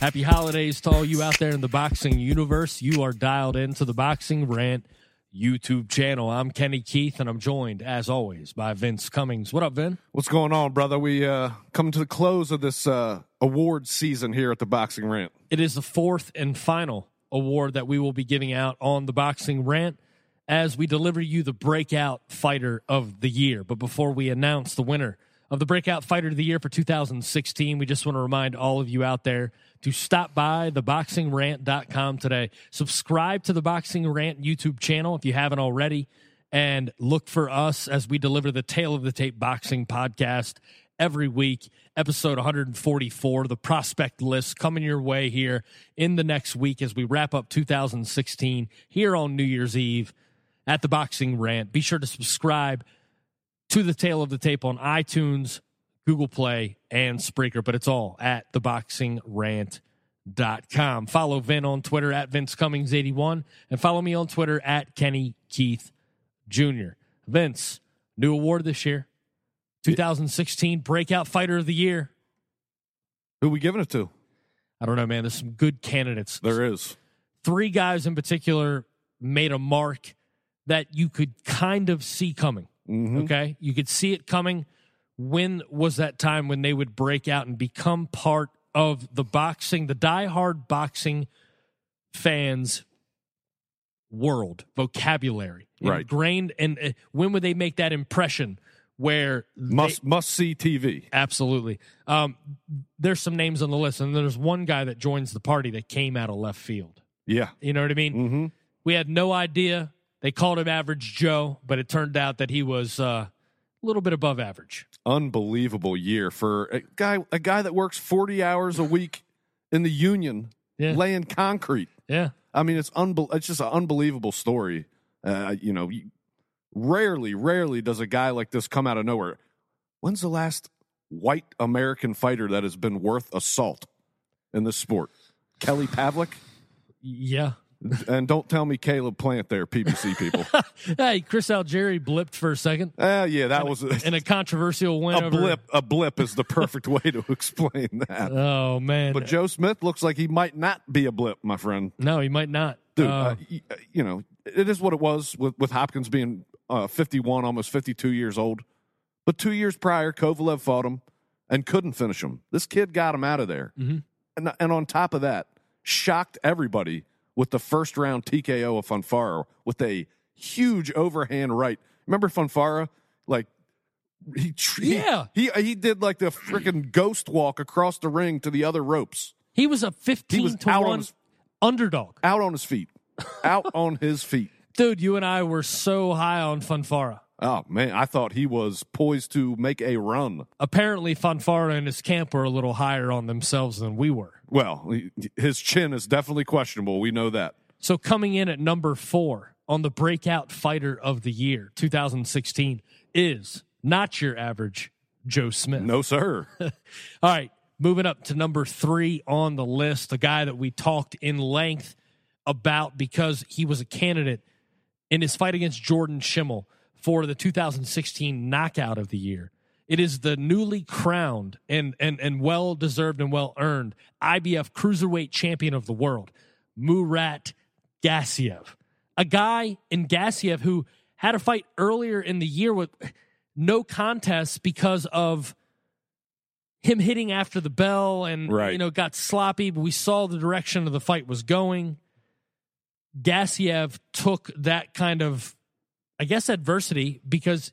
Happy holidays to all you out there in the boxing universe. You are dialed into the Boxing Rant YouTube channel. I'm Kenny Keith, and I'm joined, as always, by Vince Cummings. What up, Vin? What's going on, brother? We uh coming to the close of this uh award season here at the Boxing Rant. It is the fourth and final award that we will be giving out on the Boxing Rant as we deliver you the breakout fighter of the year. But before we announce the winner of the breakout fighter of the year for 2016, we just want to remind all of you out there to stop by theboxingrant.com today. Subscribe to the Boxing Rant YouTube channel if you haven't already, and look for us as we deliver the Tale of the Tape Boxing podcast every week. Episode 144, the prospect list coming your way here in the next week as we wrap up 2016 here on New Year's Eve at the Boxing Rant. Be sure to subscribe to the Tale of the Tape on iTunes, Google Play, and Spreaker, but it's all at theboxingrant.com. Follow Vin on Twitter at Vince Cummings81 and follow me on Twitter at Kenny Keith Jr. Vince, new award this year 2016 Breakout Fighter of the Year. Who we giving it to? I don't know, man. There's some good candidates. There is. Three guys in particular made a mark that you could kind of see coming. Mhm. Okay. You could see it coming. When was that time when they would break out and become part of the boxing, the diehard boxing fans' world, vocabulary, Right. ingrained? And uh, when would they make that impression where they- Must must see TV. Absolutely. Um, there's some names on the list, and there's one guy that joins the party that came out of left field. Yeah. You know what I mean? Mm-hmm. We had no idea. They called him Average Joe, but it turned out that he was uh, a little bit above average. Unbelievable year for a guy a guy that works forty hours a week in the union Yeah. laying concrete. Yeah. I mean, it's unbel- It's just an unbelievable story. Uh, you know, rarely, rarely does a guy like this come out of nowhere. When's the last white American fighter that has been worth assault in this sport? Kelly Pavlik, Yeah. And don't tell me Caleb Plant there, PBC people. Hey, Chris Algieri blipped for a second uh, yeah, that was a, in a controversial win a over. blip. A blip is the perfect way to explain that. Oh, man. But Joe Smith looks like he might not be a blip, my friend. no, he might not. dude. Uh, uh, y- uh, you know, it is what it was with with Hopkins being uh, 51, almost 52 years old. But two years prior, Kovalev fought him and couldn't finish him. This kid got him out of there, Mhm. and and on top of that, shocked everybody with the first round TKO of Fonfara with a huge overhand right. Remember Fonfara, like. He, he- Yeah. he uh, he did like the freaking ghost walk across the ring to the other ropes, he was a 15 was to out on his- underdog. out on his feet, out on his feet. Dude, you and I were so high on Fonfara. Oh man, I thought he was poised to make a run. Apparently, Fonfara and his camp were a little higher on themselves than we were. Well, his chin is definitely questionable. We know that. So coming in at number four on the breakout fighter of the year 2016 is not your average Joe Smith. No, sir. All right, moving up to number three on the list, the guy that we talked in length about because he was a candidate in his fight against Jordan Shimmell for the 2016 knockout of the year. It is the newly crowned and and and well deserved and well earned IBF cruiserweight champion of the world, Murat Gassiev. A guy in Gassiev who had a fight earlier in the year with no contest because of him hitting after the bell and Right. you know got sloppy, but we saw the direction of the fight was going. Gassiev took that kind of, I guess, adversity because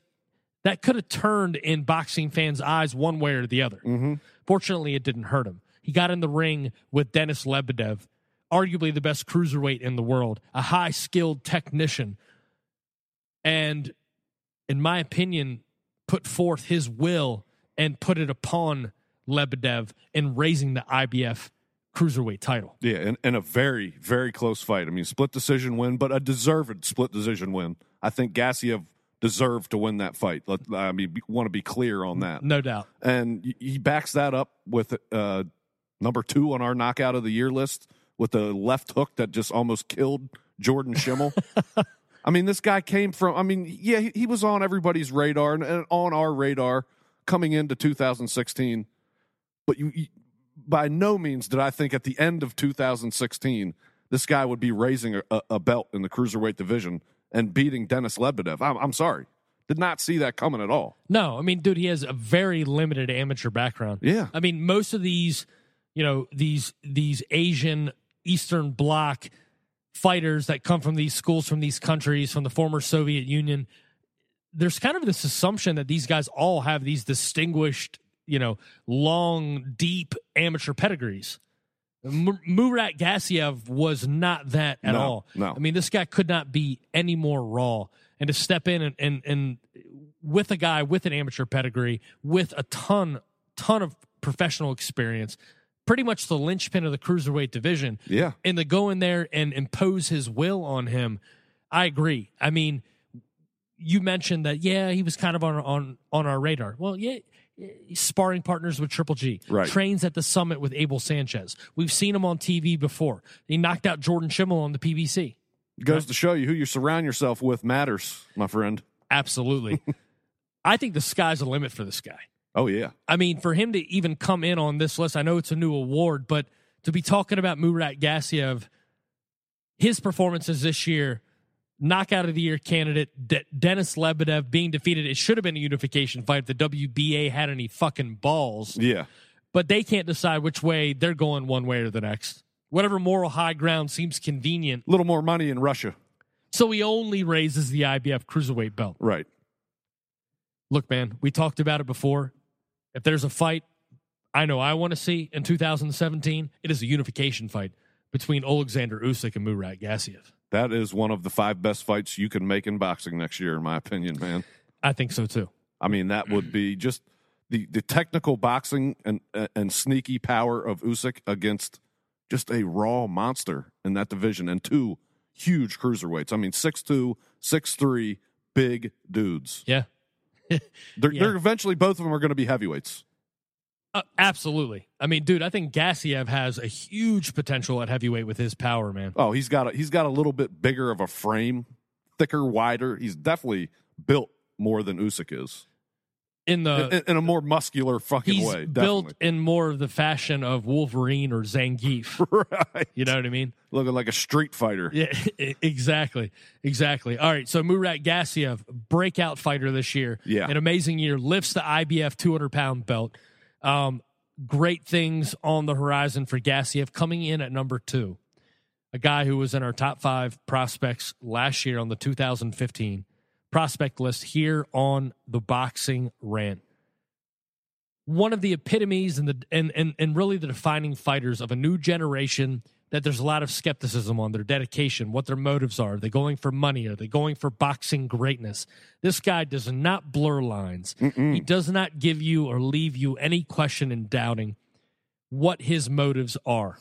that could have turned in boxing fans' eyes one way or the other. hmm Fortunately, it didn't hurt him. He got in the ring with Denis Lebedev, arguably the best cruiserweight in the world, a high skilled technician, and, in my opinion, put forth his will and put it upon Lebedev in raising the IBF cruiserweight title. Yeah, and, and a very, very close fight. I mean, split decision win, but a deserved split decision win. I think Gassiev deserved to win that fight. Let, I mean, want to be clear on that. No doubt. And he- backs that up with uh, number two on our knockout of the year list with the left hook that just almost killed Jordan Shimmell. I mean, this guy came from. I mean, yeah, he, he was on everybody's radar and, and on our radar coming into 2016. But you, you- by no means did I think at the end of 2016 this guy would be raising a, a belt in the cruiserweight division and beating Denis Lebedev. I'm, I'm sorry. Did not see that coming at all. No, I mean, dude, he has a very limited amateur background. Yeah. I mean, most of these, you know, these these Asian Eastern Bloc fighters that come from these schools from these countries from the former Soviet Union, there's kind of this assumption that these guys all have these distinguished, you know, long, deep amateur pedigrees. M- Murat Gassiev was not that at No, all. no. I mean, this guy could not be any more raw. And to step in and, and, and with a guy with an amateur pedigree, with a ton, ton of professional experience, pretty much the linchpin of the cruiserweight division. Yeah. And to go in there and impose his will on him, I agree. I mean, you mentioned that, yeah, he was kind of on on on our radar. Well, yeah, Eh, sparring partners with Triple G, Right. trains at the summit with Abel Sanchez. We've seen him on TV before. He knocked out Jordan Shimmell on the PBC. Goes to show you who you surround yourself with matters, my friend. Absolutely. I think the sky's the limit for this guy. Oh yeah. I mean, for him to even come in on this list, I know it's a new award, but to be talking about Murat Gassiev, his performances this year, knockout of the year candidate, De- Denis Lebedev being defeated. It should have been a unification fight if the WBA had any fucking balls, Yeah. but they can't decide which way they're going one way or the next. Whatever moral high ground seems convenient. A little more money in Russia. So he only raises the IBF cruiserweight belt. Right. look, man, we talked about it before. If there's a fight I know I want to see in 2017, it is a unification fight between Alexander Usyk and Murat Gassiev. That is one of the five best fights you can make in boxing next year, in my opinion, man. I think so too. I mean, that would be just the, the technical boxing and and sneaky power of Usyk against just a raw monster in that division and two huge cruiserweights. I mean, six two, six three, big dudes. Yeah. They're, Yeah. they're eventually both of them are going to be heavyweights. Uh, absolutely. I mean, dude, I think Gassiev has a huge potential at heavyweight with his power, man. Oh, he's got a, he's got a little bit bigger of a frame, thicker, wider. He's definitely built more than Usyk is In the in, in a more muscular fucking he's way. built in more of the fashion of Wolverine or Zangief. right, You know what I mean? looking like a street fighter. Yeah, exactly. Exactly. All right. So Murat Gassiev, breakout fighter this year. Yeah. An amazing year, lifts the IBF 200 pound belt. Um, great things on the horizon for Gassiev coming in at number two. A guy who was in our top five prospects last year on the 2015 prospect list here on the boxing rant. One of the epitomes and the and, and and really the defining fighters of a new generation that there's a lot of skepticism on their dedication, what their motives are. Are they going for money? Are they going for boxing greatness? This guy does not blur lines. He does not give you or leave you any question in doubting what his motives are.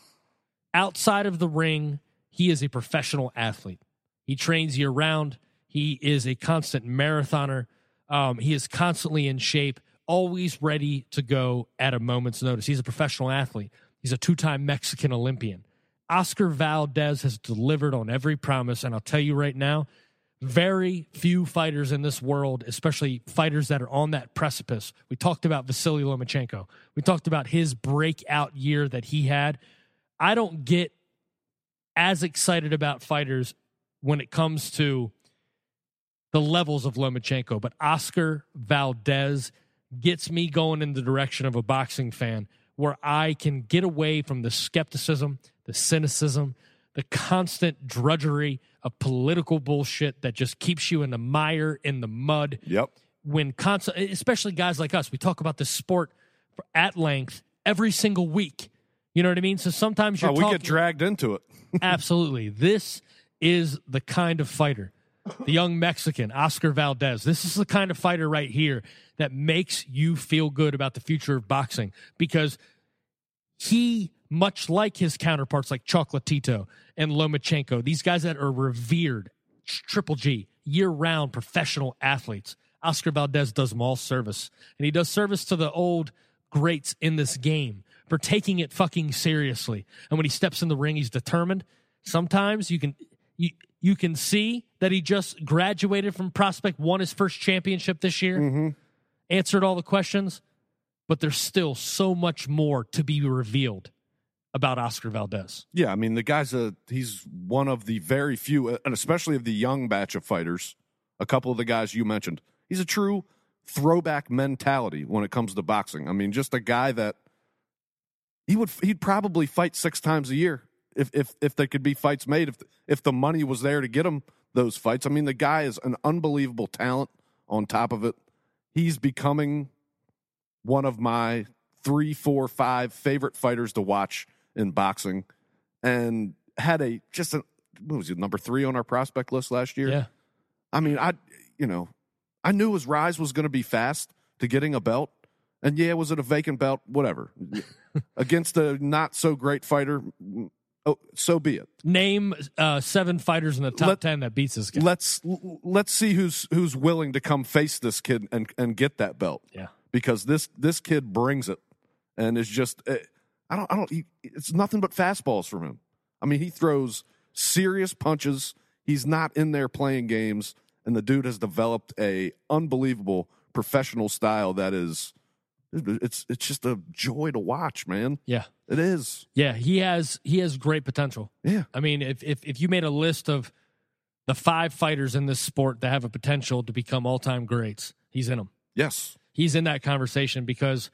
Outside of the ring, he is a professional athlete. He trains year round. He is a constant marathoner. Um, he is constantly in shape, always ready to go at a moment's notice. He's a professional athlete. He's a two time Mexican Olympian. Oscar Valdez has delivered on every promise. And I'll tell you right now, very few fighters in this world, especially fighters that are on that precipice. We talked about Vasily Lomachenko. We talked about his breakout year that he had. I don't get as excited about fighters when it comes to the levels of Lomachenko, but Oscar Valdez gets me going in the direction of a boxing fan where I can get away from the skepticism, the cynicism, the constant drudgery of political bullshit that just keeps you in the mire, in the mud Yep. when constant, especially guys like us, we talk about this sport at length every single week. You know what I mean? So sometimes you're Oh, we talking, get dragged into it. absolutely. This is the kind of fighter, the young Mexican Oscar Valdez. This is the kind of fighter right here that makes you feel good about the future of boxing because he, much like his counterparts like Chocolatito and Lomachenko, these guys that are revered, Triple G, year round professional athletes, Oscar Valdez does them all service. And he does service to the old greats in this game for taking it fucking seriously. And when he steps in the ring, he's determined. Sometimes you can you you can see that he just graduated from prospect, won his first championship this year, mm-hmm. answered all the questions. but there's still so much more to be revealed about Oscar Valdez. Yeah, I mean the guy's a he's one of the very few, and especially of the young batch of fighters. A couple of the guys you mentioned, he's a true throwback mentality when it comes to boxing. I mean, just a guy that he would he'd probably fight six times a year if if if there could be fights made if if the money was there to get him those fights. I mean, the guy is an unbelievable talent. On top of it, he's becoming one of my three, four, five favorite fighters to watch in boxing, and had a just a what was he number three on our prospect list last year. Yeah. I mean, I you know, I knew his rise was going to be fast to getting a belt, and yeah, was it a vacant belt? Whatever, against a not so great fighter. Oh, so be it. Name uh, seven fighters in the top Let- ten that beats this guy. Let's let's see who's who's willing to come face this kid and and get that belt. yeah. because this this kid brings it and is just eh, I don't I don't he, it's nothing but fastballs from him. I mean, he throws serious punches. He's not in there playing games and the dude has developed a unbelievable professional style that is it's it's just a joy to watch, man. Yeah. It is. Yeah. He has he has great potential. Yeah. I mean, if if if you made a list of the five fighters in this sport that have a potential to become all time greats, he's in them. Yes. He's in that conversation because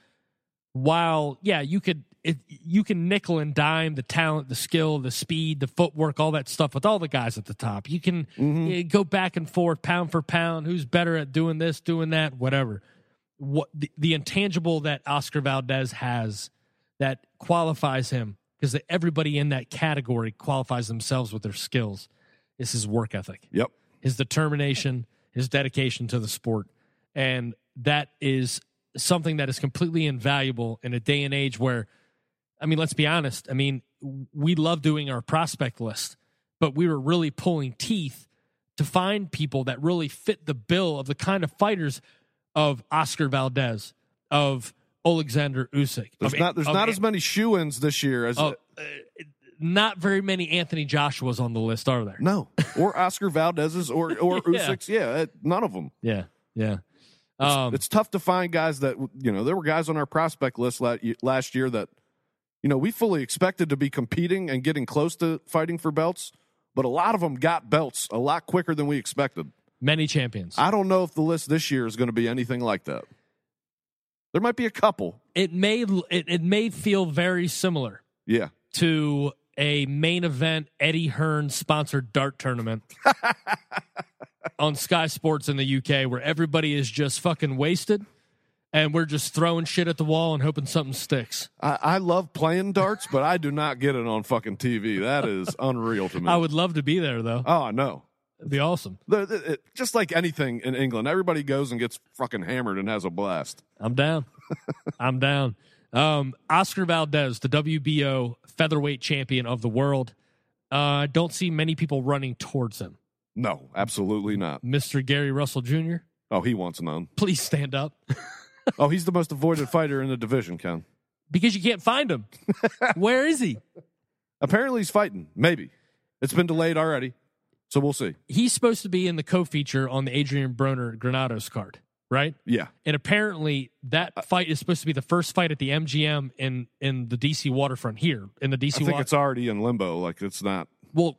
while yeah, you could it, you can nickel and dime the talent, the skill, the speed, the footwork, all that stuff with all the guys at the top. You can eh, go back and forth, pound for pound, who's better at doing this, doing that, whatever. What the, the intangible that Oscar Valdez has that qualifies him because everybody in that category qualifies themselves with their skills is his work ethic Yep. his determination, his dedication to the sport. And that is something that is completely invaluable in a day and age where, I mean, let's be honest. I mean, we love doing our prospect list, but we were really pulling teeth to find people that really fit the bill of the kind of fighters of Oscar Valdez, of Alexander Usyk. There's of- not there's not as many shoe-ins this year as of- uh, not very many Anthony Joshua's on the list, are there? no, or Oscar Valdez's or or Yeah. Usyk's. Yeah, none of them. Yeah, yeah. Um, it's tough to find guys that you know there were guys on our prospect list last year that you know we fully expected to be competing and getting close to fighting for belts but a lot of them got belts a lot quicker than we expected. Many champions. i don't know if the list this year is going to be anything like that. There might be a couple. It may it, it may feel very similar yeah. to a main event Eddie Hearn sponsored dart tournament on Sky Sports in the UK where everybody is just fucking wasted and we're just throwing shit at the wall and hoping something sticks. I, I love playing darts but i do not get it on fucking tv that is unreal to me I would love to be there though. oh no It'd be awesome. The- the- it- just like anything in england everybody goes and gets fucking hammered and has a blast I'm down. I'm down. Um, Oscar Valdez, the WBO featherweight champion of the world. Uh, don't see many people running towards him. no absolutely not Mr. Gary Russell Jr., oh he wants none please stand up Oh, he's the most avoided fighter in the division, Ken. because you can't find him. Where is he? Apparently, he's fighting. Maybe. It's been delayed already. So we'll see. He's supposed to be in the co feature on the Adrien Broner Granados card, right? Yeah. And apparently, that uh, fight is supposed to be the first fight at the MGM in, in the DC waterfront here in the DC I think it's already in limbo. Like, it's not. Well,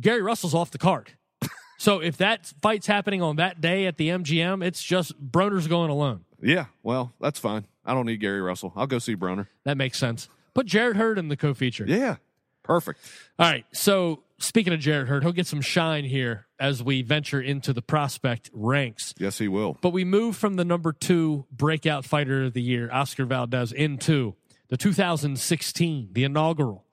Gary Russell's off the card. so if that fight's happening on that day at the MGM, it's just Broner's going alone. Yeah. Well, that's fine. I don't need Gary Russell. I'll go see Broner. That makes sense. Put Jarrett Hurd in the co feature. Yeah. Perfect. All right. So speaking of Jarrett Hurd, he'll get some shine here as we venture into the prospect ranks. Yes, he will. But we move from the number two breakout fighter of the year, Oscar Valdez, into the 2016, the inaugural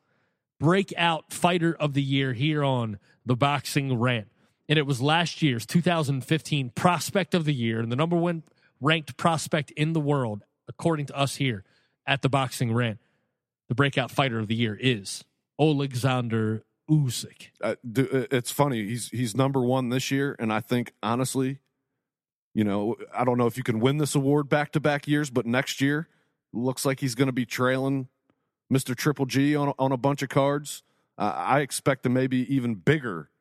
breakout fighter of the year here on the Boxing Rant. And it was last year's 2015 prospect of the year and the number one ranked prospect in the world, according to us here at the Boxing Rant. The breakout fighter of the year is Alexander Usyk. Uh, uh, it's funny. He's he's number one this year, and I think honestly, you know, I don't know if you can win this award back to back years, but next year looks like he's going to be trailing Mister Triple G on on a bunch of cards. Uh, I expect a maybe even bigger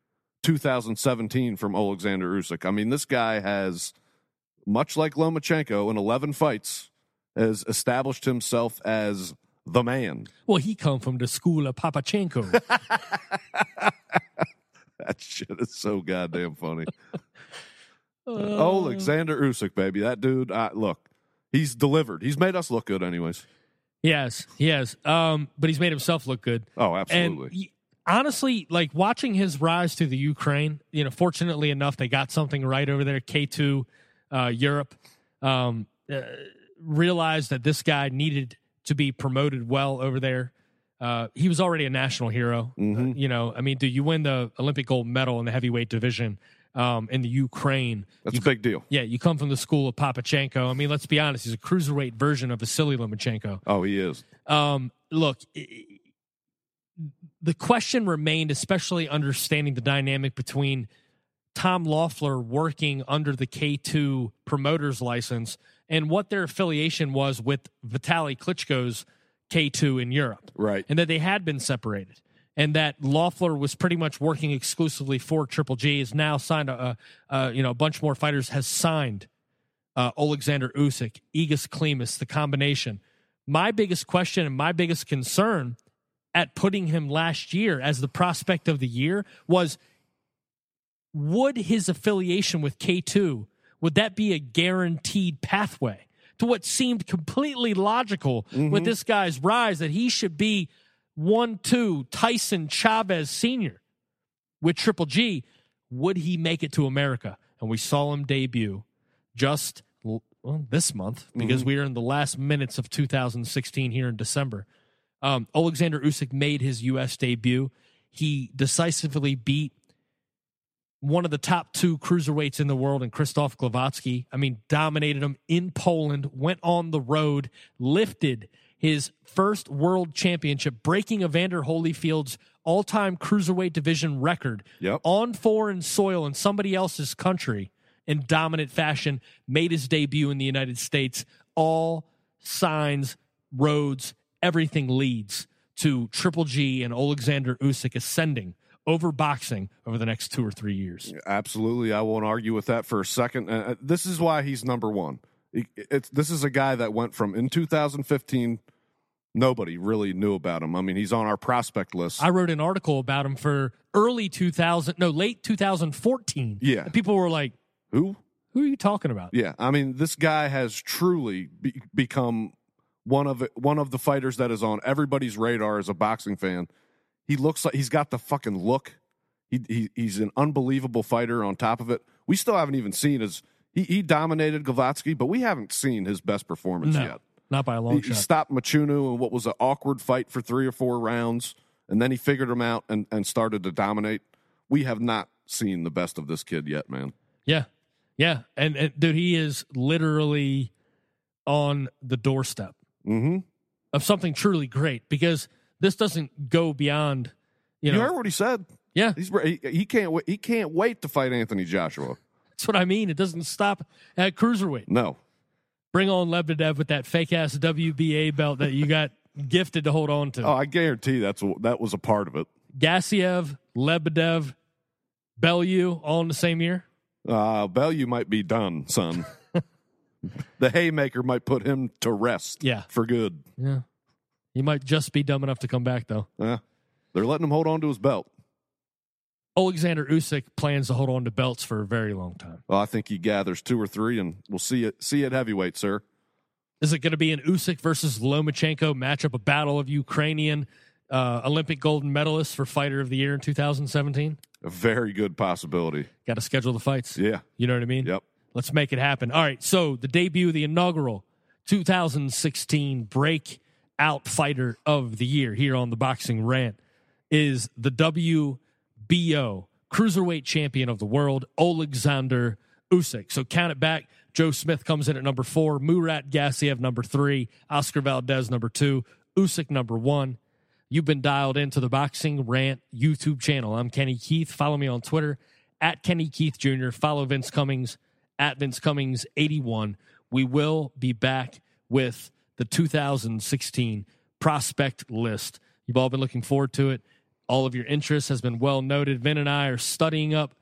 2017 from Alexander Usyk. I mean, this guy has much like Lomachenko in 11 fights has established himself as the man. Well, he come from the school of Papachenko. That shit is so goddamn funny. Uh, oh, Alexander Usyk, baby, that dude. I, look, he's delivered. He's made us look good, anyways. Yes, yes. Um, but he's made himself look good. Oh, absolutely. y- honestly, like watching his rise to the Ukraine, you know, fortunately enough, they got something right over there. K2 uh, Europe um, uh, realized that this guy needed to be promoted well over there. Uh, he was already a national hero. Uh, you know, I mean, do you win the Olympic gold medal in the heavyweight division um, in the Ukraine? That's you a big deal. Yeah, you come from the school of Papachenko. I mean, let's be honest, he's a cruiserweight version of Vasily Lomachenko. Oh, he is. Um, look, the question remained, especially understanding the dynamic between Tom Loeffler working under the K2 promoter's license and what their affiliation was with Vitaly Klitschko's K2 in Europe Right. and that they had been separated and that Loeffler was pretty much working exclusively for Triple G is now signed a, a, a you know a bunch more fighters has signed uh, Alexander Usyk, Egis Klimas, the combination. My biggest question and my biggest concern at putting him last year as the prospect of the year was would his affiliation with K2 would that be a guaranteed pathway to what seemed completely logical with this guy's rise that he should be one two Tyson Chavez senior with Triple G would he make it to America and we saw him debut just well, this month because we are in the last minutes of 2016 here in December um, Alexander Usyk made his U.S. debut. He decisively beat one of the top two cruiserweights in the world and Christoph Glowacki. I mean, dominated him in Poland, went on the road, lifted his first world championship, breaking Evander Holyfield's all time cruiserweight division record Yep. on foreign soil in somebody else's country in dominant fashion, made his debut in the United States. All signs, roads, everything leads to Triple G and Alexander Usyk ascending over boxing over the next two or three years. Absolutely, I won't argue with that for a second. Uh, this is why he's number one. It's this is a guy that went from in 2015. Nobody really knew about him. I mean, he's on our prospect list. I wrote an article about him for early 2000, no, late 2014. Yeah. And people were like, Who? who are you talking about? Yeah, I mean, this guy has truly be- become one of one of the fighters that is on everybody's radar as a boxing fan. He looks like he's got the fucking look. He, he he's an unbelievable fighter. On top of it, we still haven't even seen his. He, he dominated Glavatsky, but we haven't seen his best performance No, yet. not by a long He, he shot. stopped Mchunu in what was an awkward fight for three or four rounds, and then he figured him out and, and started to dominate. We have not seen the best of this kid yet, man. Yeah. Yeah. And, and dude, he is literally on the doorstep Mm-hmm. of something truly great because this doesn't go beyond, you You, know, heard what he said. yeah, He's he, he can't wait. He can't wait to fight Anthony Joshua. that's what I mean. It doesn't stop at cruiserweight. No, Bring on Lebedev with that fake ass WBA belt that you got gifted to hold on to. oh, I guarantee that's that was a part of it. Gassiev, Lebedev, Bellew all in the same year. Uh, Bellew might be done, son. the haymaker might put him to rest. Yeah. for good. Yeah. He might just be dumb enough to come back, though. Yeah, they're letting him hold on to his belt. Alexander Usyk plans to hold on to belts for a very long time. Well, I think he gathers two or three, and we'll see it. See it heavyweight, sir. Is it going to be an Usyk versus Lomachenko matchup, a battle of Ukrainian uh, Olympic gold medalists for Fighter of the Year in 2017? A very good possibility. Got to schedule the fights. Yeah. You know what I mean? Yep. Let's make it happen. All right. So the debut, the inaugural 2016 breakout fighter of the year here on the Boxing Rant is the WBO cruiserweight champion of the world, Alexander Usyk. So count it back. Joe Smith comes in at number four, Murat Gassiev number three, Oscar Valdez number two, Usyk number one. You've been dialed into the Boxing Rant YouTube channel. I'm Kenny Keith. Follow me on Twitter at Kenny Keith Jr. Follow Vince Cummings at Vince Cummings 81. We will be back with the 2016 prospect list. You've all been looking forward to it. All of your interest has been well noted. Vin and I are studying up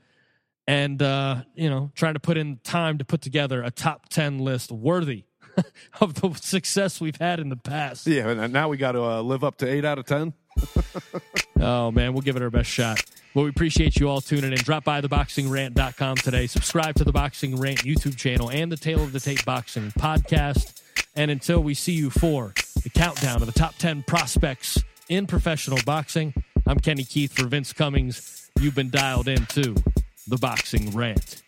and uh, you know trying to put in time to put together a top 10 list worthy of the success we've had in the past. Yeah, and now we got to uh, live up to eight out of ten. Oh, man, we'll give it our best shot. Well, we appreciate you all tuning in. Drop by theboxingrant.com today. Subscribe to the Boxing Rant YouTube channel and the Tale of the Tape Boxing podcast. And until we see you for the countdown of the top 10 prospects in professional boxing, I'm Kenny Keith for Vince Cummings. You've been dialed into the Boxing Rant.